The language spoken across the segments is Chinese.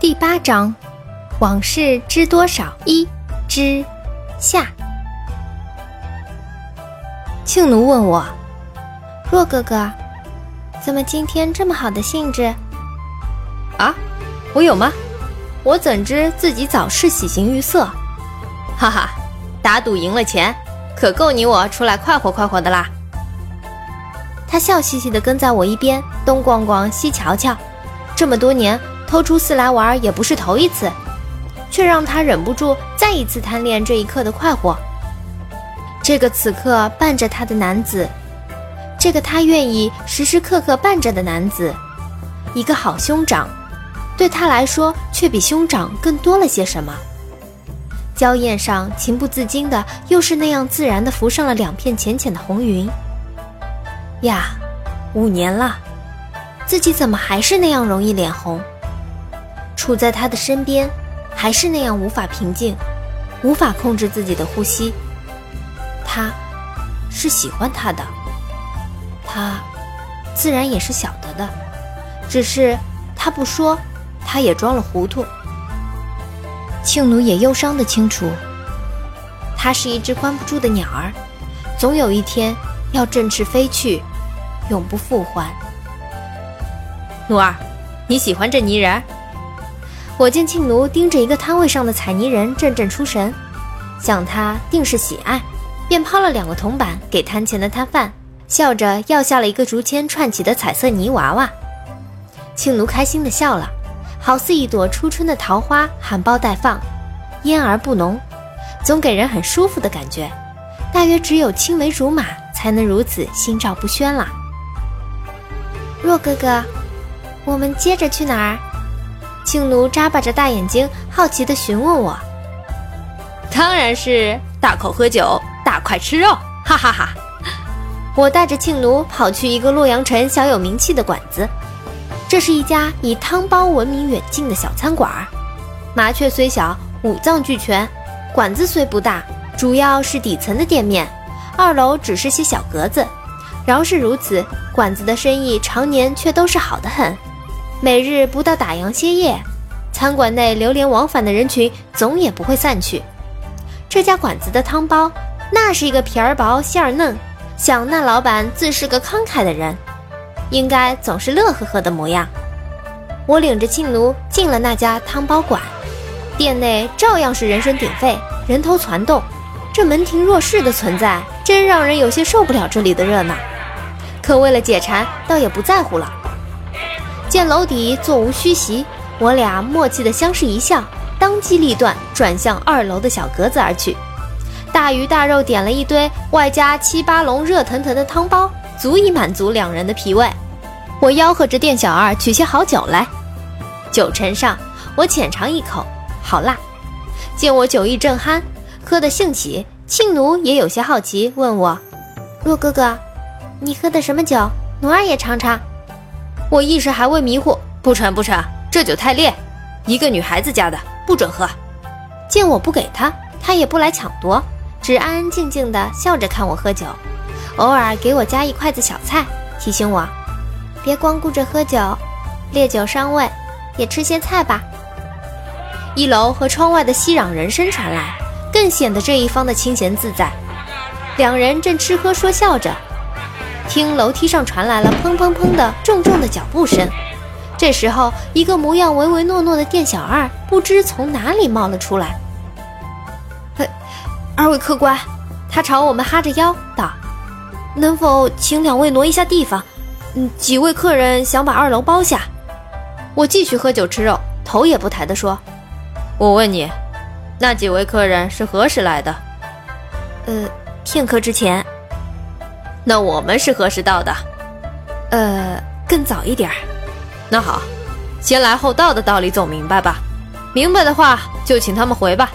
第八章，往事知多少？一之下。庆奴问我：“若哥哥，怎么今天这么好的兴致？”啊，我有吗？我怎知自己早是喜形于色？哈哈，打赌赢了钱，可够你我出来快活快活的啦！他笑嘻嘻地跟在我一边，东逛逛西瞧瞧，这么多年。偷出寺来玩也不是头一次，却让他忍不住再一次贪恋这一刻的快活。这个此刻伴着他的男子，这个他愿意时时刻刻伴着的男子，一个好兄长，对他来说却比兄长更多了些什么。娇艳上情不自禁的，又是那样自然的浮上了两片浅浅的红云。呀，五年了，自己怎么还是那样容易脸红？处在他的身边，还是那样无法平静，无法控制自己的呼吸。他，是喜欢他的，他，自然也是晓得的，只是他不说，他也装了糊涂。庆奴也忧伤的清楚，他是一只关不住的鸟儿，总有一天要振翅飞去，永不复还。奴儿，你喜欢这泥人？我见庆奴盯着一个摊位上的彩泥人，阵阵出神，想他定是喜爱，便抛了两个铜板给摊前的摊贩，笑着要下了一个竹签串起的彩色泥娃娃。庆奴开心地笑了，好似一朵初春的桃花，含苞待放，烟而不浓，总给人很舒服的感觉。大约只有青梅竹马才能如此心照不宣啦。若哥哥，我们接着去哪儿？庆奴眨巴着大眼睛，好奇地询问我：“当然是大口喝酒，大块吃肉，哈哈哈！”我带着庆奴跑去一个洛阳城小有名气的馆子，这是一家以汤包闻名远近的小餐馆。麻雀虽小，五脏俱全。馆子虽不大，主要是底层的店面，二楼只是些小格子。饶是如此，馆子的生意常年却都是好的很。每日不到打烊歇业，餐馆内流连往返的人群总也不会散去。这家馆子的汤包，那是一个皮儿薄馅儿嫩，想那老板自是个慷慨的人，应该总是乐呵呵的模样。我领着庆奴进了那家汤包馆，店内照样是人声鼎沸，人头攒动。这门庭若市的存在，真让人有些受不了这里的热闹。可为了解馋，倒也不在乎了。见楼底座无虚席，我俩默契的相视一笑，当机立断转向二楼的小格子而去。大鱼大肉点了一堆，外加七八笼热腾腾的汤包，足以满足两人的脾胃。我吆喝着店小二取些好酒来。酒呈上，我浅尝一口，好辣。见我酒意正酣，喝得兴起，庆奴也有些好奇，问我：“若哥哥，你喝的什么酒？奴儿也尝尝。”我一时还未迷糊，不成不成，这酒太烈，一个女孩子家的不准喝。见我不给他，他也不来抢夺，只安安静静的笑着看我喝酒，偶尔给我夹一筷子小菜，提醒我别光顾着喝酒，烈酒伤胃，也吃些菜吧。一楼和窗外的熙攘人声传来，更显得这一方的清闲自在。两人正吃喝说笑着。听楼梯上传来了砰砰砰的重重的脚步声，这时候，一个模样唯唯诺诺的店小二不知从哪里冒了出来。嘿，二位客官，他朝我们哈着腰道：“能否请两位挪一下地方？嗯，几位客人想把二楼包下。”我继续喝酒吃肉，头也不抬地说：“我问你，那几位客人是何时来的？”呃，片刻之前。那我们是何时到的？呃，更早一点儿。那好，先来后到的道理总明白吧？明白的话，就请他们回吧。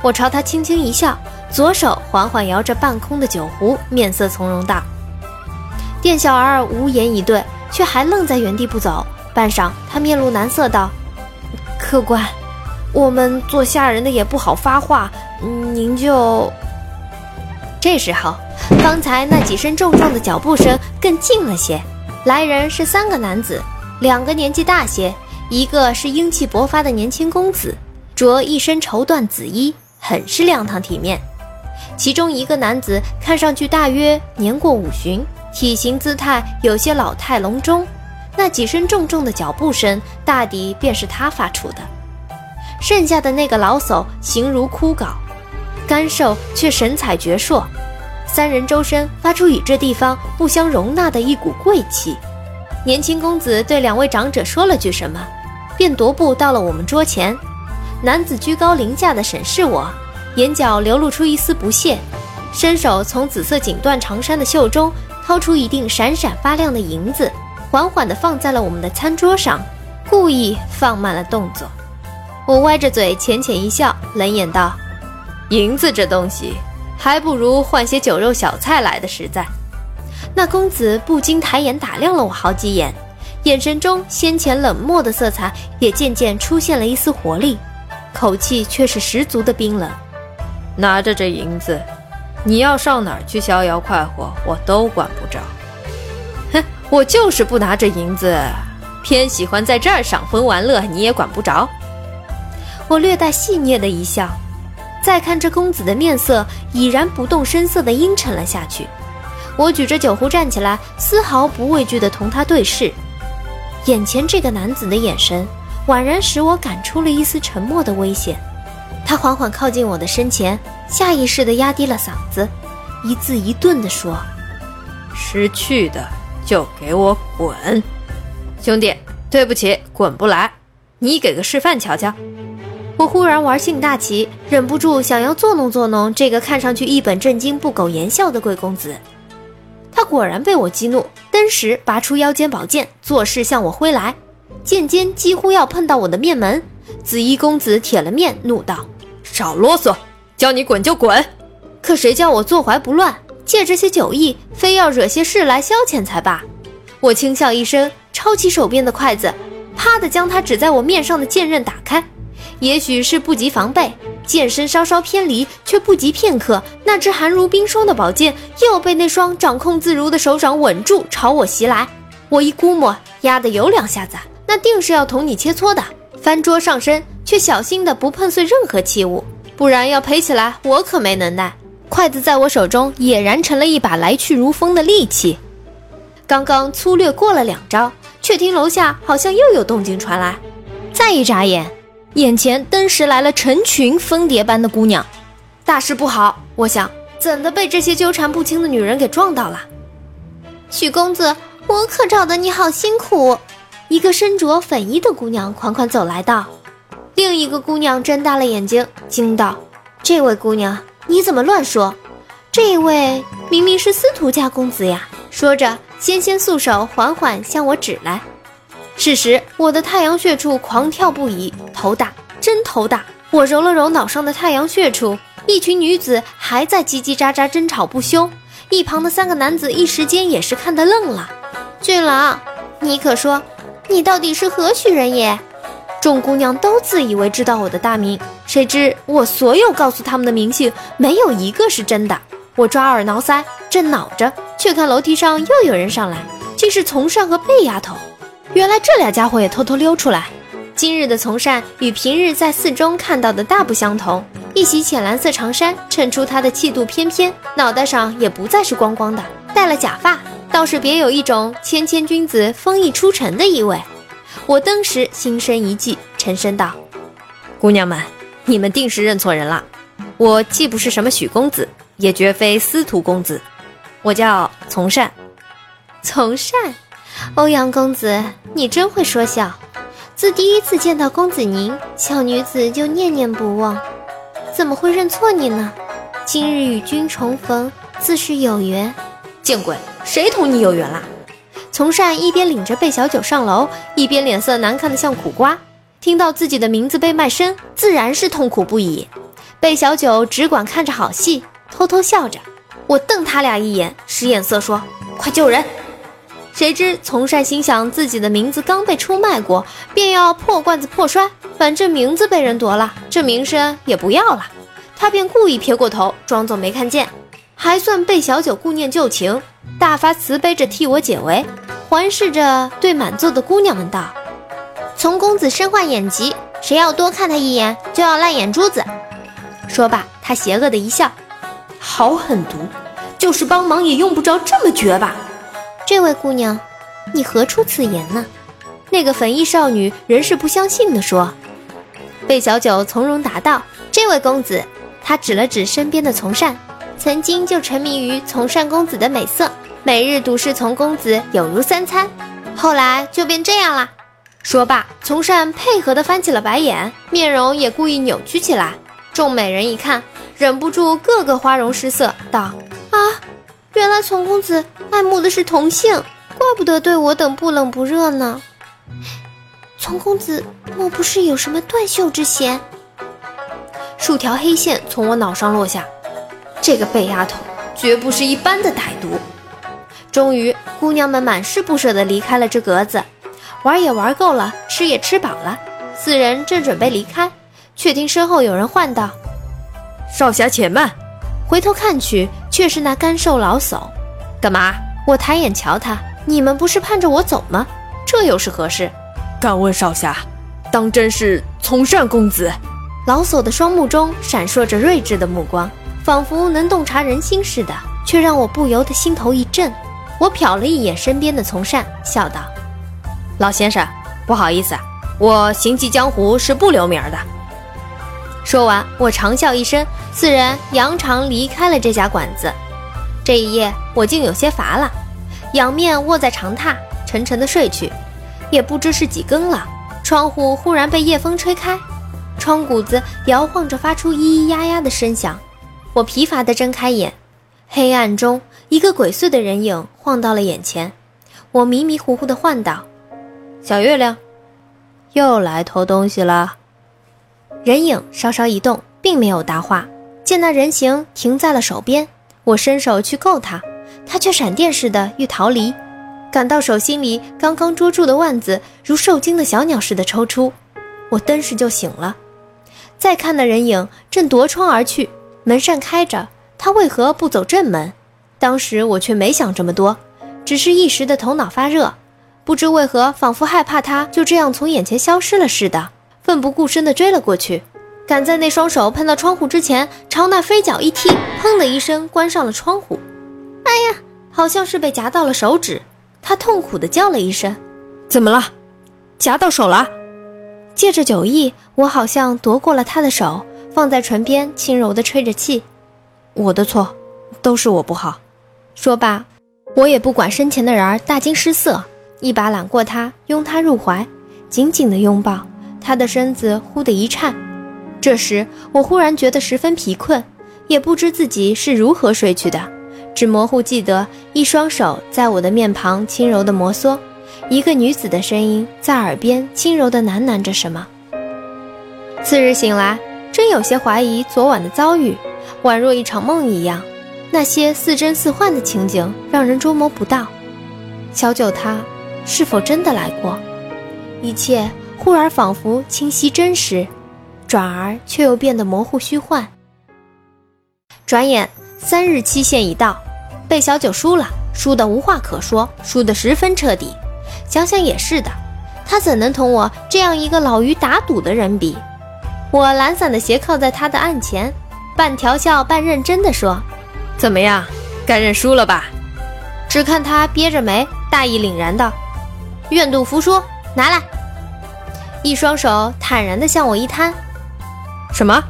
我朝他轻轻一笑，左手缓缓摇着半空的酒壶，面色从容道：“店小二无言以对，却还愣在原地不走。半晌，他面露难色道：‘客官，我们做下人的也不好发话，您就……’这时候。”方才那几声重重的脚步声更近了些，来人是三个男子，两个年纪大些，一个是英气勃发的年轻公子，着一身绸缎紫衣，很是亮堂体面；其中一个男子看上去大约年过五旬，体型姿态有些老态龙钟，那几声重重的脚步声，大抵便是他发出的。剩下的那个老叟形如枯槁，干瘦却神采矍铄，三人周身发出与这地方不相容纳的一股贵气。年轻公子对两位长者说了句什么。便踱步到了我们桌前，男子居高临下的审视我，眼角流露出一丝不屑，伸手从紫色锦缎长衫的袖中掏出一锭闪闪发亮的银子，缓缓地放在了我们的餐桌上，故意放慢了动作。我歪着嘴浅浅一笑，冷眼道：“银子这东西，还不如换些酒肉小菜来的实在。”那公子不禁抬眼打量了我好几眼。眼神中先前冷漠的色彩也渐渐出现了一丝活力，口气却是十足的冰冷。拿着这银子，你要上哪儿去逍遥快活，我都管不着。哼，我就是不拿这银子，偏喜欢在这儿赏风玩乐，你也管不着。我略带戏谑的一笑，再看这公子的面色已然不动声色的阴沉了下去。我举着酒壶站起来，丝毫不畏惧的同他对视。眼前这个男子的眼神，宛然使我感出了一丝沉默的危险。他缓缓靠近我的身前，下意识地压低了嗓子，一字一顿地说：“识趣的就给我滚，兄弟，对不起，滚不来。你给个示范瞧瞧。”我忽然玩性大起，忍不住想要作弄作弄这个看上去一本正经、不苟言笑的贵公子。他果然被我激怒，登时拔出腰间宝剑，作势向我挥来，剑尖几乎要碰到我的面门。紫衣公子铁了面，怒道：“少啰嗦，叫你滚就滚！”可谁叫我坐怀不乱，借这些酒意，非要惹些事来消遣才罢。我轻笑一声，抄起手边的筷子，啪的将他指在我面上的剑刃打开。也许是不及防备。剑身稍稍偏离，却不及片刻，那只寒如冰霜的宝剑又被那双掌控自如的手掌稳住，朝我袭来。我一估摸，压的有两下子，那定是要同你切磋的。翻桌上身，却小心的不碰碎任何器物，不然要赔起来，我可没能耐。筷子在我手中俨然成了一把来去如风的利器。刚刚粗略过了两招，却听楼下好像又有动静传来，再一眨眼。眼前登时来了成群蜂蝶般的姑娘，大事不好！我想，怎的被这些纠缠不清的女人给撞到了？许公子，我可找得你好辛苦。一个身着粉衣的姑娘款款走来道，另一个姑娘睁大了眼睛，惊道：“这位姑娘，你怎么乱说？这位明明是司徒家公子呀！”说着，纤纤素手缓缓向我指来。事实，我的太阳穴处狂跳不已，头大，真头大！我揉了揉脑上的太阳穴处，一群女子还在叽叽喳喳争吵不休。一旁的三个男子一时间也是看得愣了。俊郎，你可说，你到底是何许人也？众姑娘都自以为知道我的大名，谁知我所有告诉他们的名姓，没有一个是真的。我抓耳挠腮，正恼着，却看楼梯上又有人上来，竟是从善和贝丫头。原来这俩家伙也偷偷溜出来。今日的从善与平日在寺中看到的大不相同，一袭浅蓝色长衫衬出他的气度翩翩，脑袋上也不再是光光的，戴了假发，倒是别有一种谦谦君子风逸出尘的意味。我登时心生一计，沉声道：“姑娘们，你们定是认错人了。我既不是什么许公子，也绝非司徒公子，我叫从善。从善。”欧阳公子，你真会说笑。自第一次见到公子您，小女子就念念不忘，怎么会认错你呢？今日与君重逢，自是有缘。见鬼，谁同你有缘啦？从善一边领着贝小九上楼，一边脸色难看的像苦瓜。听到自己的名字被卖身，自然是痛苦不已。贝小九只管看着好戏，偷偷笑着。我瞪他俩一眼，使眼色说：“快救人！”谁知从善心想自己的名字刚被出卖过，便要破罐子破摔，反正名字被人夺了，这名声也不要了。他便故意撇过头，装作没看见，还算被小九顾念旧情，大发慈悲着替我解围，环视着对满座的姑娘们道：“从公子身患眼疾，谁要多看他一眼，就要烂眼珠子。说罢，他邪恶的一笑，好狠毒，就是帮忙也用不着这么绝吧？这位姑娘，你何出此言呢？那个粉衣少女仍是不相信地说。贝小九从容答道：“这位公子，他指了指身边的从善，曾经就沉迷于从善公子的美色，每日独视从公子有如三餐，后来就变这样了。”说罢，从善配合地翻起了白眼，面容也故意扭曲起来。众美人一看，忍不住个个花容失色，道：“啊，原来从公子爱慕的是同性，怪不得对我等不冷不热呢。从公子莫不是有什么断袖之嫌？”数条黑线从我脑上落下，这个背丫头绝不是一般的歹毒。终于，姑娘们满是不舍地离开了这格子。玩也玩够了，吃也吃饱了，四人正准备离开，却听身后有人唤道：“少侠且慢！”回头看去，却是那干瘦老叟。干嘛？我抬眼瞧他，你们不是盼着我走吗？这又是何事？敢问少侠，当真是从善公子？老叟的双目中闪烁着睿智的目光，仿佛能洞察人心似的，却让我不由得心头一震。我瞟了一眼身边的从善，笑道。老先生，不好意思，我行迹江湖是不留名的。说完，我长笑一声，四人扬长离开了这家馆子。这一夜，我竟有些乏了，仰面卧在长榻，沉沉的睡去。也不知是几更了，窗户忽然被夜风吹开，窗骨子摇晃着，发出咿咿呀呀的声响。我疲乏地睁开眼，黑暗中，一个鬼祟的人影晃到了眼前。我迷迷糊糊地唤道。小月亮，又来偷东西了。人影稍稍一动，并没有答话。见那人形停在了手边，我伸手去够他，他却闪电似的欲逃离。感到手心里刚刚捉住的腕子如受惊的小鸟似的抽出，我登时就醒了。再看那人影正夺窗而去，门扇开着，他为何不走正门？当时我却没想这么多，只是一时的头脑发热。不知为何，仿佛害怕他就这样从眼前消失了似的，奋不顾身地追了过去，赶在那双手碰到窗户之前，朝那飞脚一踢，砰的一声关上了窗户。哎呀，好像是被夹到了手指，他痛苦地叫了一声：“怎么了？夹到手了？”借着酒意，我好像夺过了他的手，放在唇边，轻柔地吹着气。我的错，都是我不好。说罢，我也不管身前的人儿大惊失色。一把揽过他，拥他入怀，紧紧的拥抱。他的身子忽的一颤。这时，我忽然觉得十分疲困，也不知自己是如何睡去的，只模糊记得一双手在我的面庞轻柔的摩挲，一个女子的声音在耳边轻柔的喃喃着什么。次日醒来，真有些怀疑昨晚的遭遇，宛若一场梦一样，那些似真似幻的情景让人捉摸不到。小九他。是否真的来过？一切忽而仿佛清晰真实，转而却又变得模糊虚幻。转眼三日期限已到，被小九输了，输得无话可说，输得十分彻底。想想也是的，他怎能同我这样一个老于打赌的人比？我懒散地斜靠在他的案前，半调笑半认真的说：“怎么样，该认输了吧？”只看他憋着眉，大义凛然道。愿赌服输，拿来！一双手坦然地向我一摊。什么？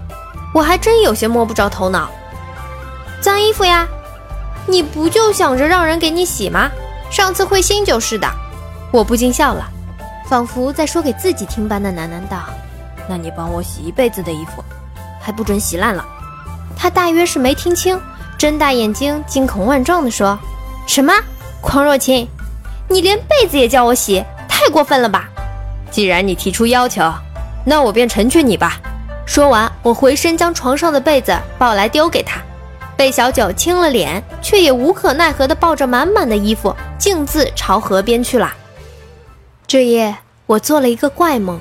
我还真有些摸不着头脑。脏衣服呀，你不就想着让人给你洗吗？上次慧心就是的。我不禁笑了，仿佛在说给自己听般的喃喃道：“那你帮我洗一辈子的衣服，还不准洗烂了。”他大约是没听清，睁大眼睛，惊恐万状地说：“什么？狂若琴？”你连被子也叫我洗，太过分了吧！既然你提出要求，那我便成全你吧。说完，我回身将床上的被子抱来丢给他。贝小九青了脸，却也无可奈何地抱着满满的衣服，径自朝河边去了。这夜，我做了一个怪梦，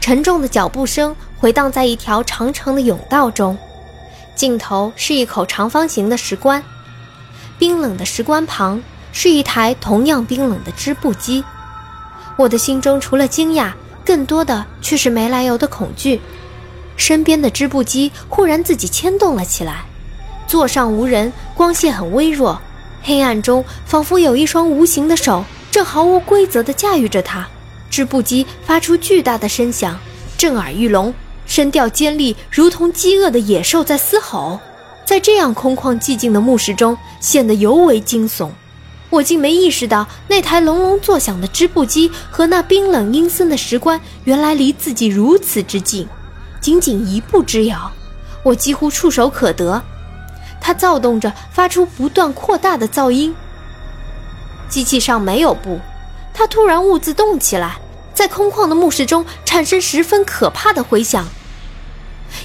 沉重的脚步声回荡在一条长长的甬道中，尽头是一口长方形的石棺，冰冷的石棺旁。是一台同样冰冷的织布机，我的心中除了惊讶，更多的却是没来由的恐惧。身边的织布机忽然自己牵动了起来，座上无人，光线很微弱，黑暗中仿佛有一双无形的手正毫无规则地驾驭着它。织布机发出巨大的声响，震耳欲聋，声调尖利，如同饥饿的野兽在嘶吼。在这样空旷寂静的墓室中，显得尤为惊悚。我竟没意识到，那台隆隆作响的织布机和那冰冷阴森的石棺，原来离自己如此之近，仅仅一步之遥。我几乎触手可得，它躁动着，发出不断扩大的噪音。机器上没有布，它突然兀自动起来，在空旷的墓室中产生十分可怕的回响。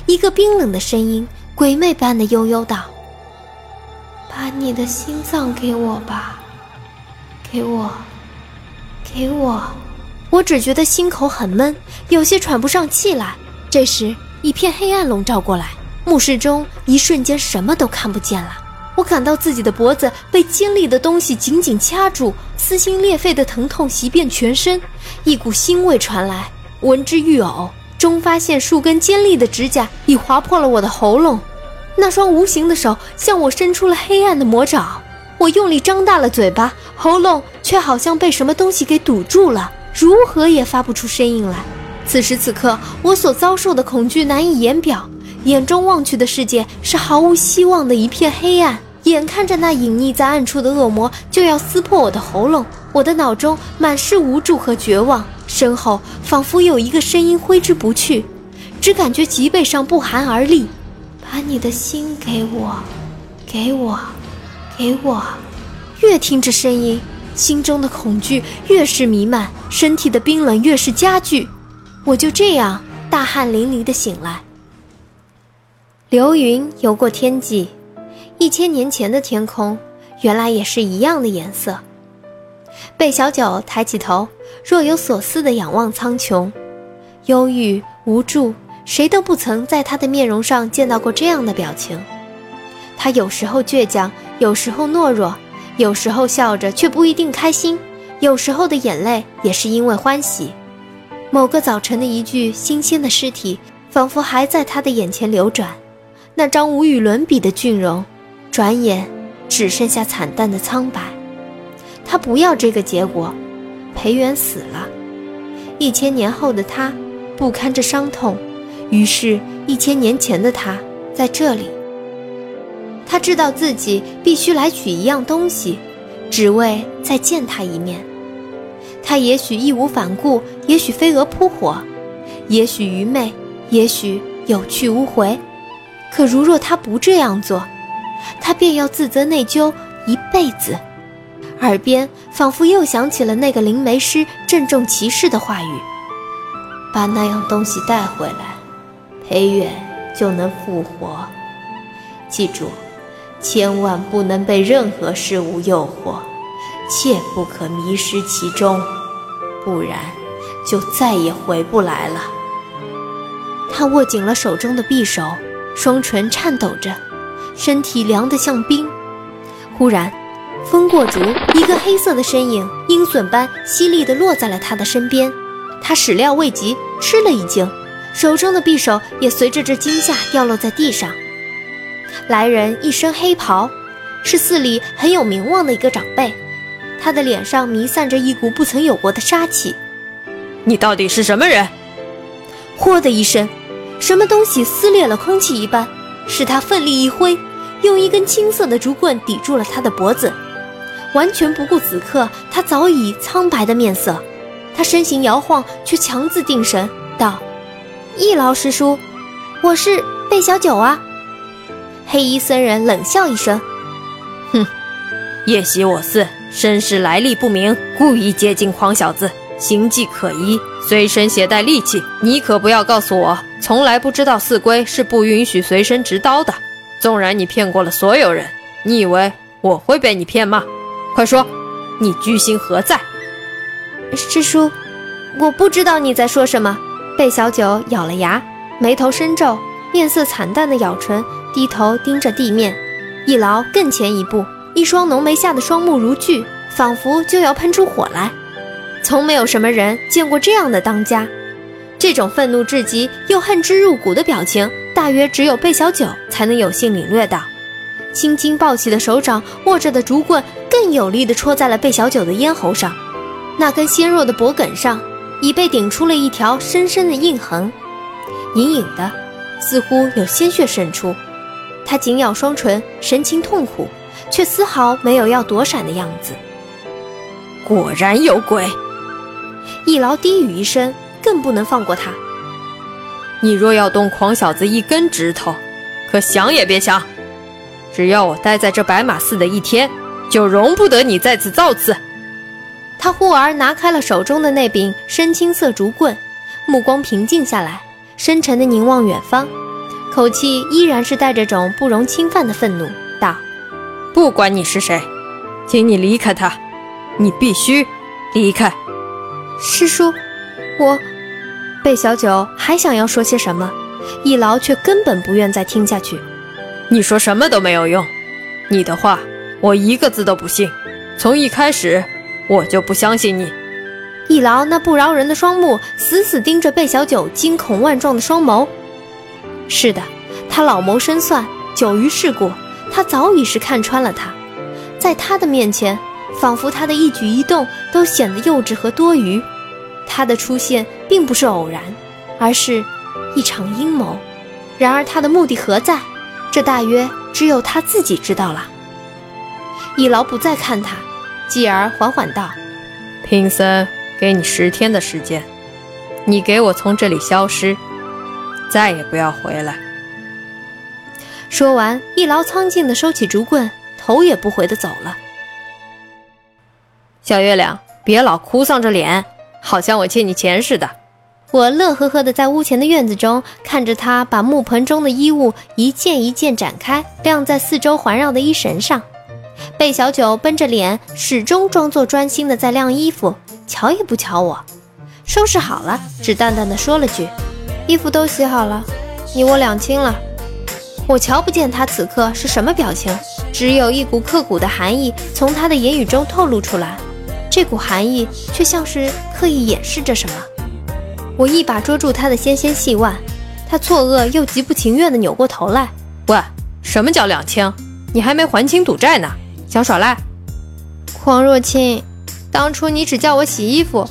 一个冰冷的声音，鬼魅般的悠悠道：“把你的心脏给我吧。”给我，给我！我只觉得心口很闷，有些喘不上气来。这时，一片黑暗笼罩过来，墓室中一瞬间什么都看不见了。我感到自己的脖子被尖利的东西紧紧掐住，撕心裂肺的疼痛袭遍全身，一股腥味传来，闻之欲呕。终发现数根尖利的指甲已划破了我的喉咙，那双无形的手向我伸出了黑暗的魔爪。我用力张大了嘴巴，喉咙却好像被什么东西给堵住了，如何也发不出声音来。此时此刻，我所遭受的恐惧难以言表，眼中望去的世界是毫无希望的一片黑暗。眼看着那隐匿在暗处的恶魔就要撕破我的喉咙，我的脑中满是无助和绝望，身后仿佛有一个声音挥之不去，只感觉脊背上不寒而栗：“把你的心给我，给我。”给我，越听这声音，心中的恐惧越是弥漫，身体的冰冷越是加剧。我就这样大汗淋漓的醒来。流云游过天际，一千年前的天空原来也是一样的颜色。贝小九抬起头，若有所思的仰望苍穹，忧郁无助，谁都不曾在他的面容上见到过这样的表情。他有时候倔强。有时候懦弱，有时候笑着却不一定开心，有时候的眼泪也是因为欢喜。某个早晨的一具新鲜的尸体，仿佛还在他的眼前流转，那张无与伦比的俊容，转眼只剩下惨淡的苍白。他不要这个结果，裴元死了。一千年后的他，不堪这伤痛，于是，一千年前的他在这里。他知道自己必须来取一样东西，只为再见他一面。他也许义无反顾，也许飞蛾扑火，也许愚昧，也许有去无回。可如若他不这样做，他便要自责内疚一辈子。耳边仿佛又响起了那个灵媒师郑重其事的话语：“把那样东西带回来，裴远就能复活。记住。”千万不能被任何事物诱惑，切不可迷失其中，不然就再也回不来了。他握紧了手中的匕首，双唇颤抖着，身体凉得像冰。忽然，风过竹，一个黑色的身影鹰隼般犀利地落在了他的身边。他始料未及，吃了一惊，手中的匕首也随着这惊吓掉落在地上。来人一身黑袍，是寺里很有名望的一个长辈，他的脸上弥散着一股不曾有过的杀气。你到底是什么人？嚯的一声，什么东西撕裂了空气一般，使他奋力一挥，用一根青色的竹棍抵住了他的脖子，完全不顾此刻他早已苍白的面色。他身形摇晃，却强自定神，道：“易老师叔，我是贝小九啊。”黑衣僧人冷笑一声：“哼，夜袭我寺，身世来历不明，故意接近狂小子，形迹可疑，随身携带利器。你可不要告诉我，从来不知道寺规是不允许随身执刀的。纵然你骗过了所有人，你以为我会被你骗吗？快说，你居心何在？”师叔，我不知道你在说什么。贝小九咬了牙，眉头深皱，面色惨淡的咬唇。低头盯着地面，一劳更前一步，一双浓眉下的双目如炬，仿佛就要喷出火来。从没有什么人见过这样的当家，这种愤怒至极又恨之入骨的表情，大约只有贝小九才能有幸领略到。轻轻抱起的手掌握着的竹棍，更有力地戳在了贝小九的咽喉上，那根纤弱的脖梗上已被顶出了一条深深的印痕，隐隐的，似乎有鲜血渗出。他紧咬双唇，神情痛苦，却丝毫没有要躲闪的样子。果然有鬼！一劳低语一声，更不能放过他。你若要动狂小子一根指头，可想也别想。只要我待在这白马寺的一天，就容不得你再次造次。他忽而拿开了手中的那柄深青色竹棍，目光平静下来，深沉地凝望远方，口气依然是带着种不容侵犯的愤怒，道：“不管你是谁，请你离开他。”你必须离开，师叔，我贝小九还想要说些什么，一劳却根本不愿再听下去。你说什么都没有用，你的话我一个字都不信。从一开始我就不相信你。一劳那不饶人的双目死死盯着贝小九惊恐万状的双眸。是的，他老谋深算，久于世故，他早已是看穿了他，在他的面前。仿佛他的一举一动都显得幼稚和多余，他的出现并不是偶然，而是一场阴谋。然而他的目的何在？这大约只有他自己知道了。一劳不再看他，继而缓缓道：“贫僧给你十天的时间，你给我从这里消失，再也不要回来。”说完，一劳苍劲地收起竹棍，头也不回地走了。小月亮，别老哭丧着脸，好像我欠你钱似的。我乐呵呵地在屋前的院子中看着他把木盆中的衣物一件一件展开，晾在四周环绕的衣绳上。贝小九绷着脸，始终装作专心地在晾衣服，瞧也不瞧我。收拾好了，只淡淡的说了句：“衣服都洗好了，你我两清了。”我瞧不见他此刻是什么表情，只有一股刻骨的寒意从他的言语中透露出来。这股寒意却像是刻意掩饰着什么。我一把捉住他的纤纤细腕，他错愕又极不情愿地扭过头来。喂，什么叫两清？你还没还清赌债呢，想耍赖？黄若清，当初你只叫我洗衣服，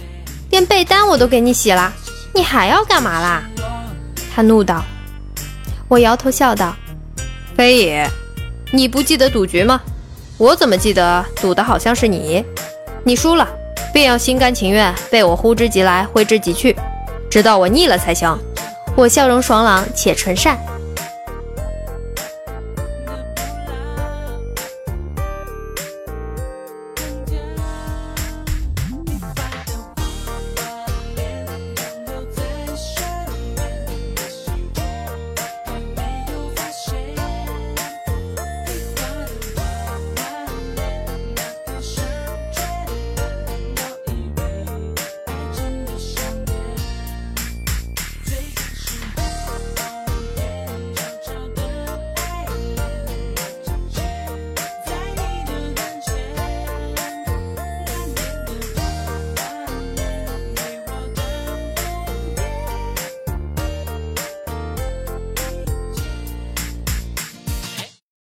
连被单我都给你洗了，你还要干嘛啦？他怒道。我摇头笑道：“非也，你不记得赌局吗？我怎么记得赌的好像是你？”你输了，便要心甘情愿被我呼之即来挥之即去，直到我腻了才行。我笑容爽朗且纯善。